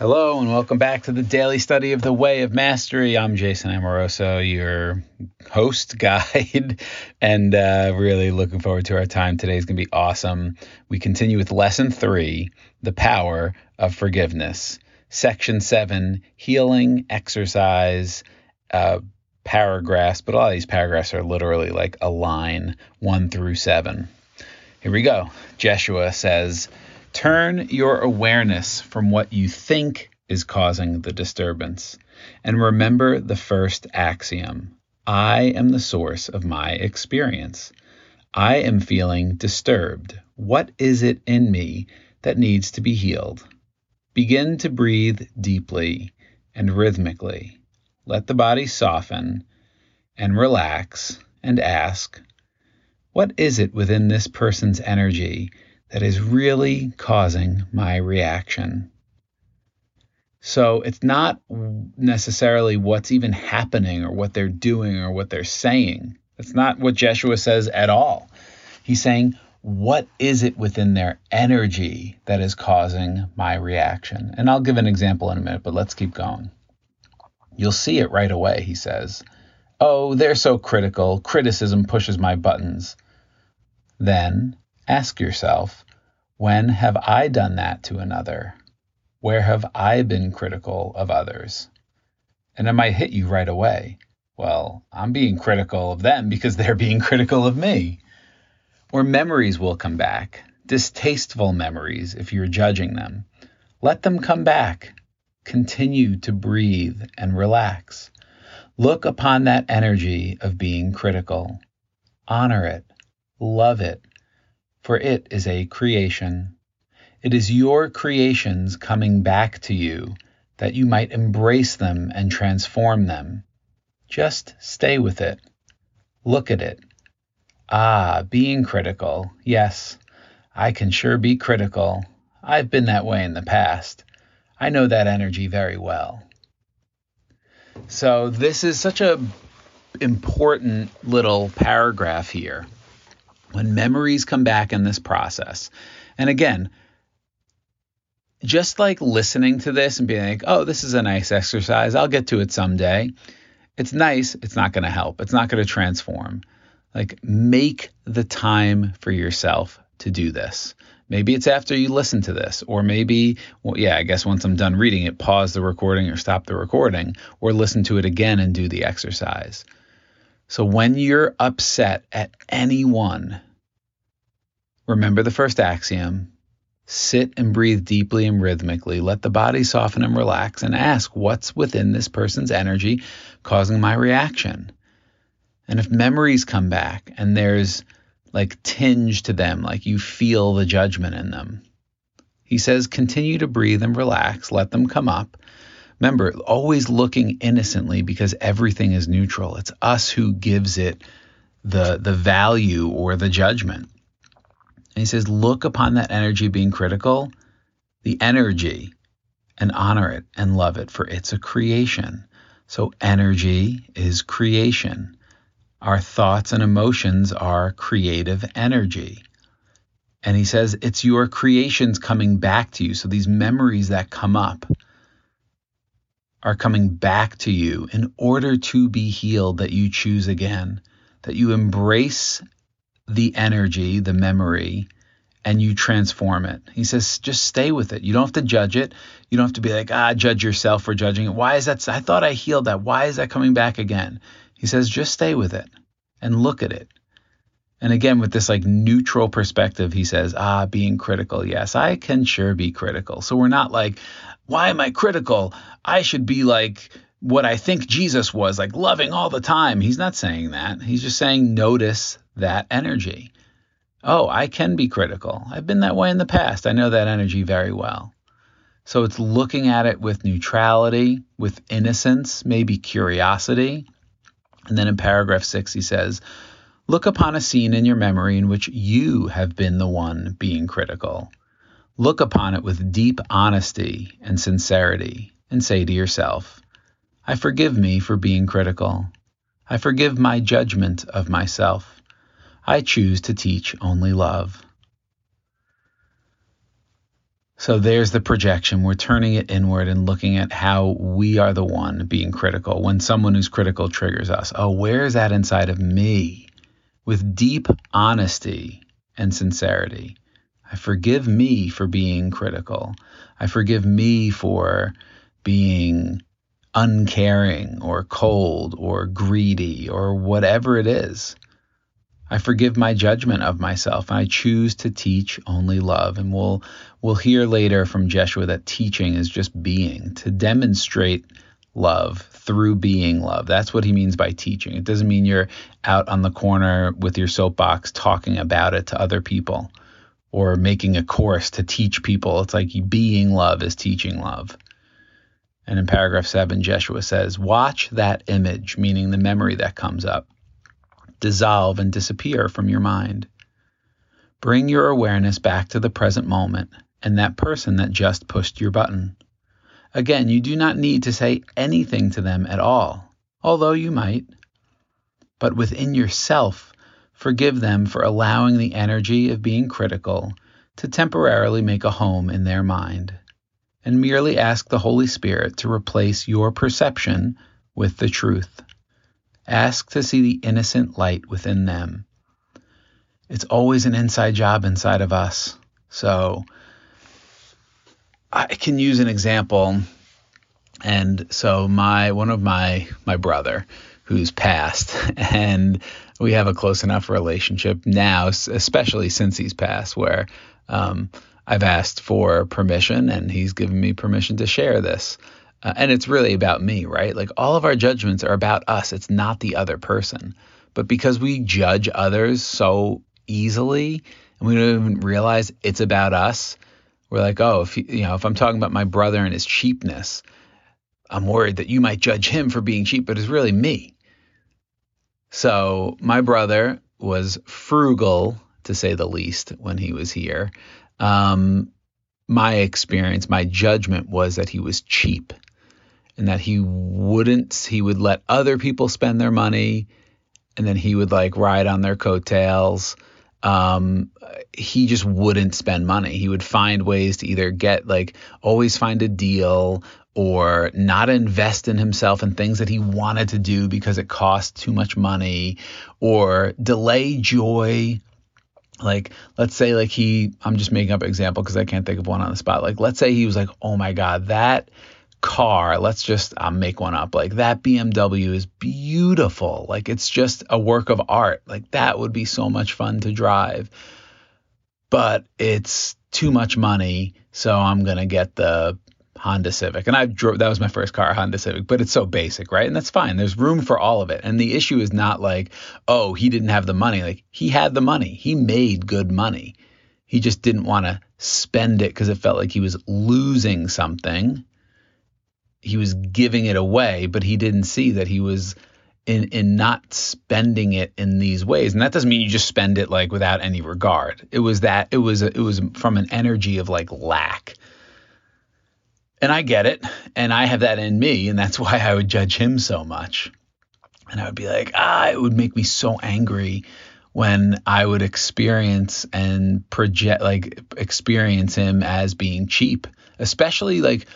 Hello, and welcome back to the daily study of the Way of Mastery. I'm Jason Amoroso, your host, guide, and uh, really looking forward to our time. Today is going to be awesome. We continue with lesson three the power of forgiveness. Section seven healing, exercise, uh, paragraphs, but all of these paragraphs are literally like a line one through seven. Here we go. Jeshua says, Turn your awareness from what you think is causing the disturbance and remember the first axiom I am the source of my experience. I am feeling disturbed. What is it in me that needs to be healed? Begin to breathe deeply and rhythmically. Let the body soften and relax and ask, What is it within this person's energy that is really causing my reaction. So it's not necessarily what's even happening or what they're doing or what they're saying. That's not what Jeshua says at all. He's saying, what is it within their energy that is causing my reaction? And I'll give an example in a minute, but let's keep going. You'll see it right away, he says. Oh, they're so critical. Criticism pushes my buttons. Then Ask yourself, when have I done that to another? Where have I been critical of others? And it might hit you right away. Well, I'm being critical of them because they're being critical of me. Or memories will come back, distasteful memories if you're judging them. Let them come back. Continue to breathe and relax. Look upon that energy of being critical. Honor it. Love it for it is a creation. It is your creations coming back to you that you might embrace them and transform them. Just stay with it. Look at it. Ah, being critical. Yes, I can sure be critical. I've been that way in the past. I know that energy very well. So this is such a important little paragraph here when memories come back in this process. And again, just like listening to this and being like, oh, this is a nice exercise, I'll get to it someday. It's nice, it's not going to help, it's not going to transform. Like, make the time for yourself to do this. Maybe it's after you listen to this, or maybe, well, yeah, I guess once I'm done reading it, pause the recording or stop the recording, or listen to it again and do the exercise. So when you're upset at anyone, remember the first axiom sit and breathe deeply and rhythmically. Let the body soften and relax and ask what's within this person's energy causing my reaction. And if memories come back and there's like tinge to them, like you feel the judgment in them, he says continue to breathe and relax, let them come up, Remember, always looking innocently because everything is neutral. It's us who gives it the the value or the judgment. And he says, look upon that energy being critical, the energy, and honor it and love it, for it's a creation. So energy is creation. Our thoughts and emotions are creative energy. And he says it's your creations coming back to you. So these memories that come up are coming back to you in order to be healed that you choose again, that you embrace the energy, the memory, and you transform it. He says, just stay with it. You don't have to judge it. You don't have to be like, ah, judge yourself for judging it. Why is that? I thought I healed that. Why is that coming back again? He says, just stay with it and look at it. And again, with this like neutral perspective, he says, ah, being critical. Yes, I can sure be critical. So we're not like, why am I critical? I should be like what I think Jesus was, like loving all the time. He's not saying that. He's just saying notice that energy. Oh, I can be critical. I've been that way in the past. I know that energy very well. So it's looking at it with neutrality, with innocence, maybe curiosity. And then in paragraph six, he says, Look upon a scene in your memory in which you have been the one being critical. Look upon it with deep honesty and sincerity and say to yourself, I forgive me for being critical. I forgive my judgment of myself. I choose to teach only love. So there's the projection. We're turning it inward and looking at how we are the one being critical. When someone who's critical triggers us, oh, where is that inside of me? With deep honesty and sincerity. I forgive me for being critical. I forgive me for being uncaring or cold or greedy or whatever it is. I forgive my judgment of myself I choose to teach only love. And we'll we'll hear later from Jeshua that teaching is just being, to demonstrate love through being love. That's what he means by teaching. It doesn't mean you're out on the corner with your soapbox talking about it to other people or making a course to teach people. It's like being love is teaching love. And in paragraph 7 Jeshua says, "Watch that image, meaning the memory that comes up." dissolve and disappear from your mind. Bring your awareness back to the present moment and that person that just pushed your button. Again, you do not need to say anything to them at all, although you might. But within yourself, forgive them for allowing the energy of being critical to temporarily make a home in their mind, and merely ask the Holy Spirit to replace your perception with the truth. Ask to see the innocent light within them. It's always an inside job inside of us. So I can use an example. And so my one of my my brother who's passed and we have a close enough relationship now, especially since he's passed, where um, I've asked for permission and he's given me permission to share this. Uh, and it's really about me, right? Like all of our judgments are about us. It's not the other person. But because we judge others so easily and we don't even realize it's about us, we're like, oh, if you know, if I'm talking about my brother and his cheapness, I'm worried that you might judge him for being cheap, but it's really me. So my brother was frugal, to say the least, when he was here. Um, my experience, my judgment was that he was cheap and that he wouldn't he would let other people spend their money and then he would like ride on their coattails um, he just wouldn't spend money. He would find ways to either get like always find a deal or not invest in himself and things that he wanted to do because it cost too much money or delay joy. Like let's say like he i'm just making up an example because i can't think of one on the spot. Like let's say he was like oh my god that car, let's just um, make one up. Like that BMW is beautiful. Like it's just a work of art. Like that would be so much fun to drive. But it's too much money, so I'm going to get the Honda Civic. And I drove that was my first car, Honda Civic, but it's so basic, right? And that's fine. There's room for all of it. And the issue is not like, oh, he didn't have the money. Like he had the money. He made good money. He just didn't want to spend it because it felt like he was losing something he was giving it away, but he didn't see that he was in in not spending it in these ways. And that doesn't mean you just spend it like without any regard. It was that it was it was from an energy of like lack. And I get it, and I have that in me, and that's why I would judge him so much. And I would be like, ah, it would make me so angry when I would experience and project like experience him as being cheap, especially like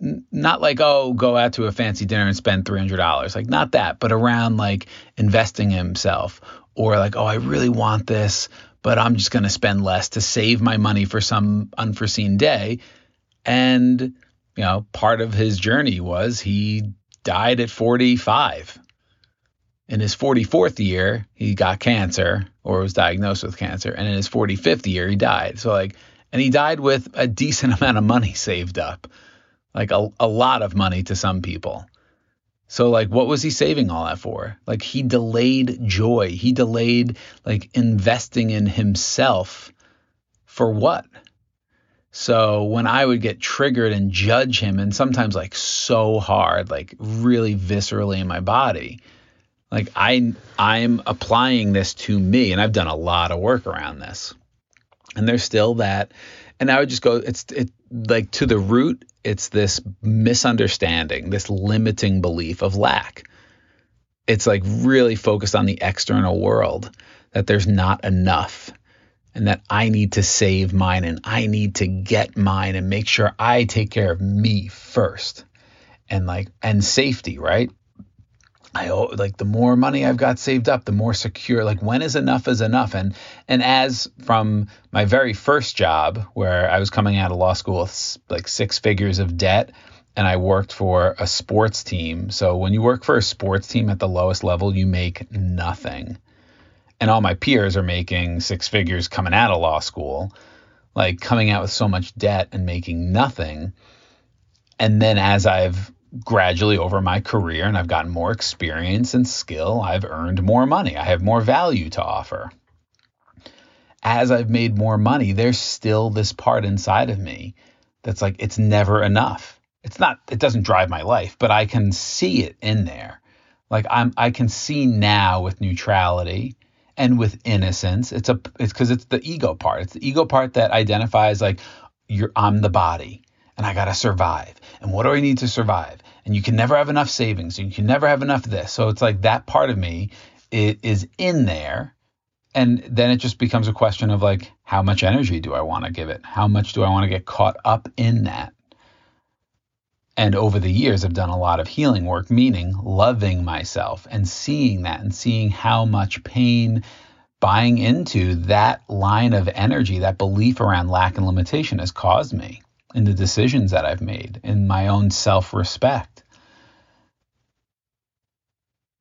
not like oh go out to a fancy dinner and spend $300 like not that but around like investing in himself. Or like oh i really want this but i'm just going to spend less to save my money for some unforeseen day. And you know part of his journey was he died at 45 in his 44th year he got cancer or was diagnosed with cancer and in his 45th year he died. So like and he died with a decent amount of money saved up like a, a lot of money to some people. So like what was he saving all that for? Like he delayed joy. He delayed like investing in himself for what? So when I would get triggered and judge him and sometimes like so hard, like really viscerally in my body, like I I'm applying this to me and I've done a lot of work around this. And there's still that and I would just go it's it like to the root it's this misunderstanding, this limiting belief of lack. It's like really focused on the external world that there's not enough. and that I need to save mine and I need to get mine and make sure I take care of me first. And like, and safety, right? I like the more money I've got saved up, the more secure. Like when is enough is enough. And and as from my very first job, where I was coming out of law school with like six figures of debt, and I worked for a sports team. So when you work for a sports team at the lowest level, you make nothing. And all my peers are making six figures coming out of law school, like coming out with so much debt and making nothing. And then as I've gradually over my career and I've gotten more experience and skill, I've earned more money. I have more value to offer. As I've made more money, there's still this part inside of me that's like, it's never enough. It's not, it doesn't drive my life, but I can see it in there. Like I'm, I can see now with neutrality and with innocence. It's a, it's because it's the ego part. It's the ego part that identifies like, you're, I'm the body and I got to survive. And what do I need to survive? And you can never have enough savings. You can never have enough of this. So it's like that part of me it is in there. And then it just becomes a question of like, how much energy do I want to give it? How much do I want to get caught up in that? And over the years, I've done a lot of healing work, meaning loving myself and seeing that and seeing how much pain buying into that line of energy, that belief around lack and limitation has caused me in the decisions that I've made, in my own self respect.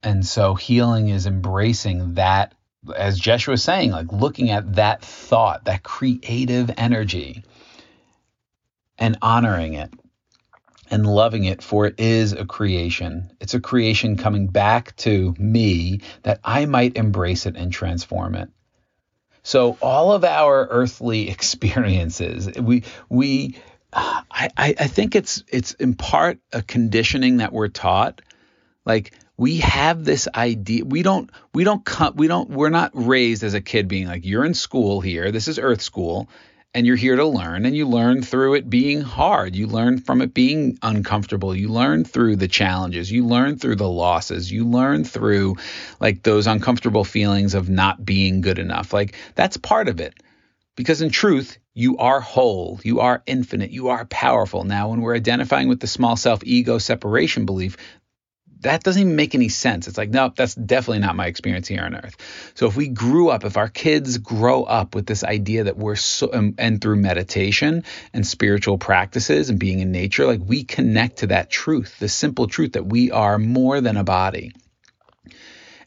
And so healing is embracing that, as Jeshua was saying, like looking at that thought, that creative energy, and honoring it and loving it, for it is a creation. It's a creation coming back to me that I might embrace it and transform it. So all of our earthly experiences, we we I, I think it's it's in part a conditioning that we're taught. Like we have this idea we don't we don't come we don't we're not raised as a kid being like you're in school here this is earth school and you're here to learn and you learn through it being hard. You learn from it being uncomfortable. You learn through the challenges. You learn through the losses. You learn through like those uncomfortable feelings of not being good enough. Like that's part of it because in truth, you are whole, you are infinite, you are powerful. Now, when we're identifying with the small self ego separation belief, that doesn't even make any sense. It's like, nope, that's definitely not my experience here on earth. So if we grew up, if our kids grow up with this idea that we're so, and, and through meditation and spiritual practices and being in nature, like we connect to that truth, the simple truth that we are more than a body.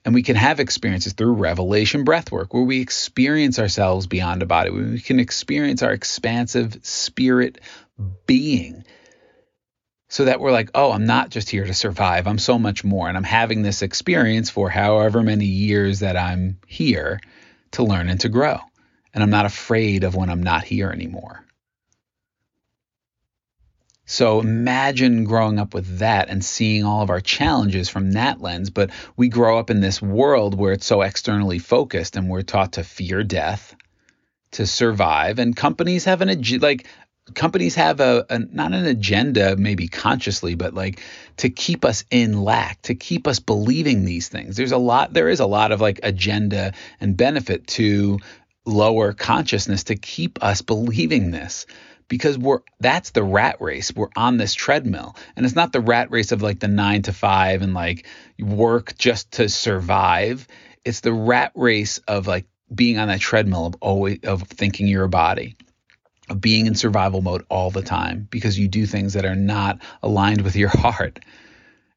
And we can have experiences through revelation breathwork where we experience ourselves beyond a body, where we can experience our expansive spirit being. So that we're like, oh, I'm not just here to survive. I'm so much more. And I'm having this experience for however many years that I'm here to learn and to grow. And I'm not afraid of when I'm not here anymore. So imagine growing up with that and seeing all of our challenges from that lens. But we grow up in this world where it's so externally focused and we're taught to fear death, to survive. And companies have an, like, companies have a, a, not an agenda maybe consciously but like to keep us in lack to keep us believing these things there's a lot there is a lot of like agenda and benefit to lower consciousness to keep us believing this because we're that's the rat race. We're on this treadmill. And it's not the rat race of like the 9 to 5 and like work just to survive. It's the rat race of like being on that treadmill of always of thinking you're a body. Of being in survival mode all the time because you do things that are not aligned with your heart.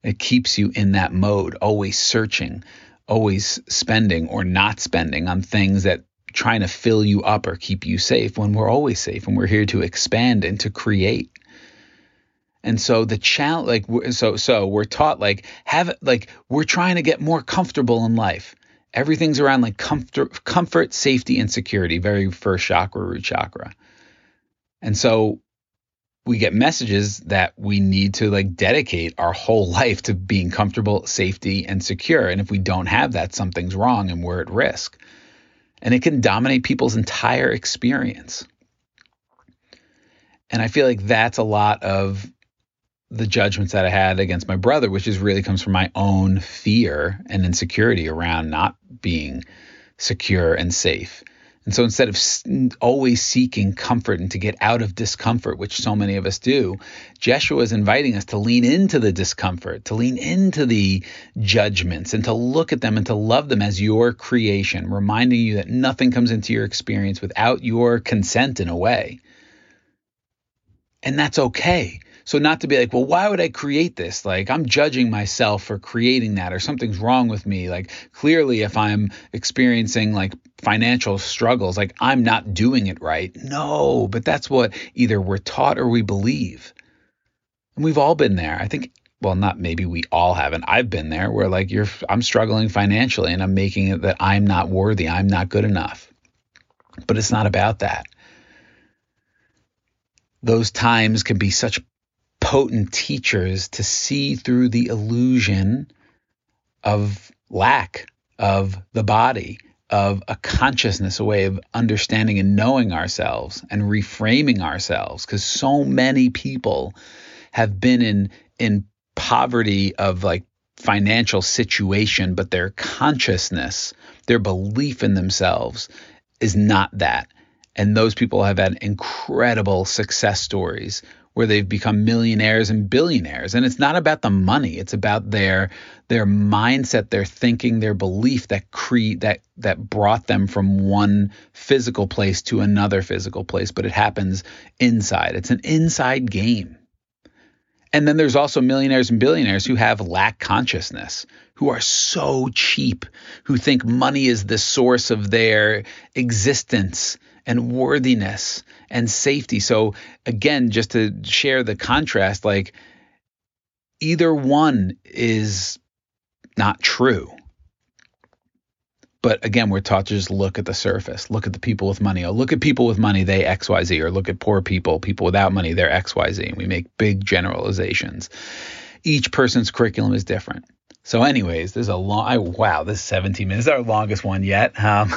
It keeps you in that mode, always searching, always spending or not spending on things that trying to fill you up or keep you safe when we're always safe and we're here to expand and to create. And so the challenge, like, so, so we're taught, like, have like, we're trying to get more comfortable in life. Everything's around like comfort, comfort, safety, and security. Very first chakra, root chakra. And so we get messages that we need to like dedicate our whole life to being comfortable, safety, and secure. And if we don't have that, something's wrong and we're at risk and it can dominate people's entire experience. And I feel like that's a lot of the judgments that I had against my brother, which is really comes from my own fear and insecurity around not being secure and safe And so instead of always seeking comfort and to get out of discomfort, which so many of us do, Jeshua is inviting us to lean into the discomfort, to lean into the judgments, and to look at them and to love them as your creation, reminding you that nothing comes into your experience without your consent in a way. And that's okay. So not to be like, well, why would I create this? Like I'm judging myself for creating that or something's wrong with me. Like clearly if I'm experiencing like financial struggles, like I'm not doing it right. No, but that's what either we're taught or we believe. And we've all been there. I think well, not maybe we all haven't. I've been there where like you're I'm struggling financially and I'm making it that I'm not worthy, I'm not good enough. But it's not about that. Those times can be such potent teachers to see through the illusion of lack of the body, of a consciousness, a way of understanding and knowing ourselves and reframing ourselves. Because so many people have been in in poverty of like financial situation, but their consciousness, their belief in themselves is not that. And those people have had incredible success stories where they've become millionaires and billionaires. And it's not about the money. It's about their their mindset their thinking their belief that cre- that that brought them from one physical place to another physical place. But it happens inside. It's an inside game. And then there's also millionaires and billionaires who have lack consciousness, who are so cheap, who think money is the source of their existence and worthiness and safety. So again, just to share the contrast, like either one is not true. But again, we're taught to just look at the surface, look at the people with money. Oh, look at people with money, they XYZ, or look at poor people, people without money, they're XYZ. And we make big generalizations. Each person's curriculum is different. So, anyways, there's a long. I, wow, this 17 minutes is our longest one yet. Um,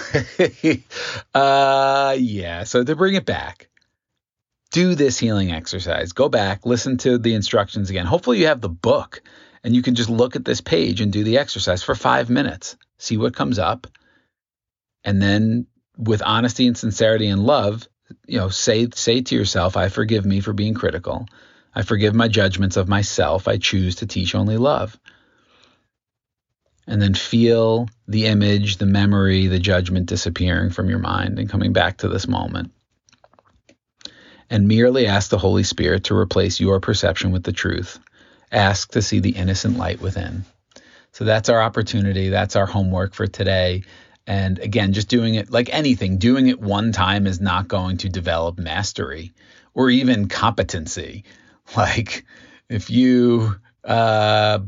uh, yeah. So to bring it back, do this healing exercise. Go back, listen to the instructions again. Hopefully, you have the book, and you can just look at this page and do the exercise for five minutes. See what comes up, and then with honesty and sincerity and love, you know, say say to yourself, "I forgive me for being critical. I forgive my judgments of myself. I choose to teach only love." And then feel the image, the memory, the judgment disappearing from your mind and coming back to this moment. And merely ask the Holy Spirit to replace your perception with the truth. Ask to see the innocent light within. So that's our opportunity. That's our homework for today. And again, just doing it like anything, doing it one time is not going to develop mastery or even competency. Like if you uh,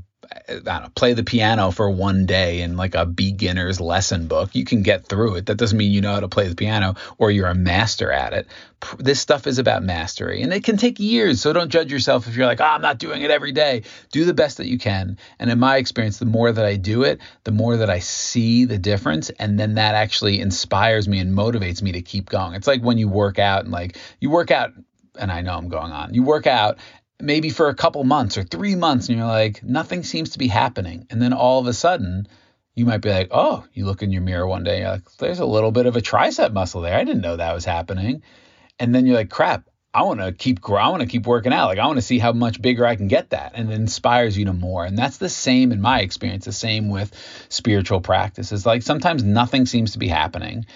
know, play the piano for one day in like a beginner's lesson book, you can get through it. That doesn't mean you know how to play the piano or you're a master at it. This stuff is about mastery and it can take years. So don't judge yourself if you're like, oh, I'm not doing it every day. Do the best that you can. And in my experience, the more that I do it, the more that I see the difference. And then that actually inspires me and motivates me to keep going. It's like when you work out and like you work out and I know I'm going on. You work out maybe for a couple months or three months and you're like, nothing seems to be happening. And then all of a sudden, you might be like, oh, you look in your mirror one day, you're like, there's a little bit of a tricep muscle there. I didn't know that was happening. And then you're like, crap, I want to keep growing. I want to keep working out. Like I want to see how much bigger I can get that. And it inspires you to more. And that's the same in my experience, the same with spiritual practices. Like sometimes nothing seems to be happening.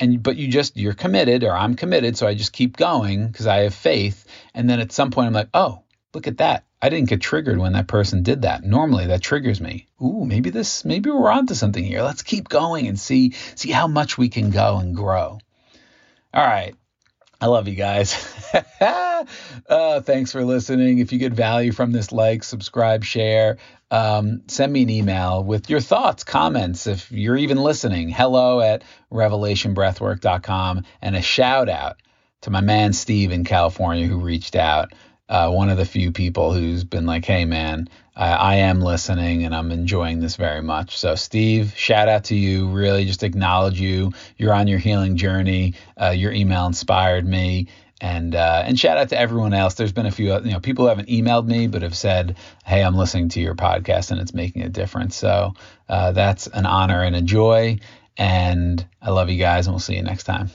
And but you just you're committed or I'm committed, so I just keep going because I have faith. And then at some point I'm like, oh, look at that. I didn't get triggered when that person did that. Normally that triggers me. Ooh, maybe this, maybe we're onto something here. Let's keep going and see, see how much we can go and grow. All right. I love you guys. uh, thanks for listening. If you get value from this, like, subscribe, share. Um, send me an email with your thoughts, comments, if you're even listening. Hello at revelationbreathwork.com. And a shout out to my man Steve in California who reached out uh, one of the few people who's been like, hey, man, I, I am listening and I'm enjoying this very much. So, Steve, shout out to you. Really just acknowledge you. You're on your healing journey. Uh, your email inspired me. And uh, and shout out to everyone else. There's been a few, you know, people who haven't emailed me but have said, "Hey, I'm listening to your podcast and it's making a difference." So uh, that's an honor and a joy. And I love you guys, and we'll see you next time.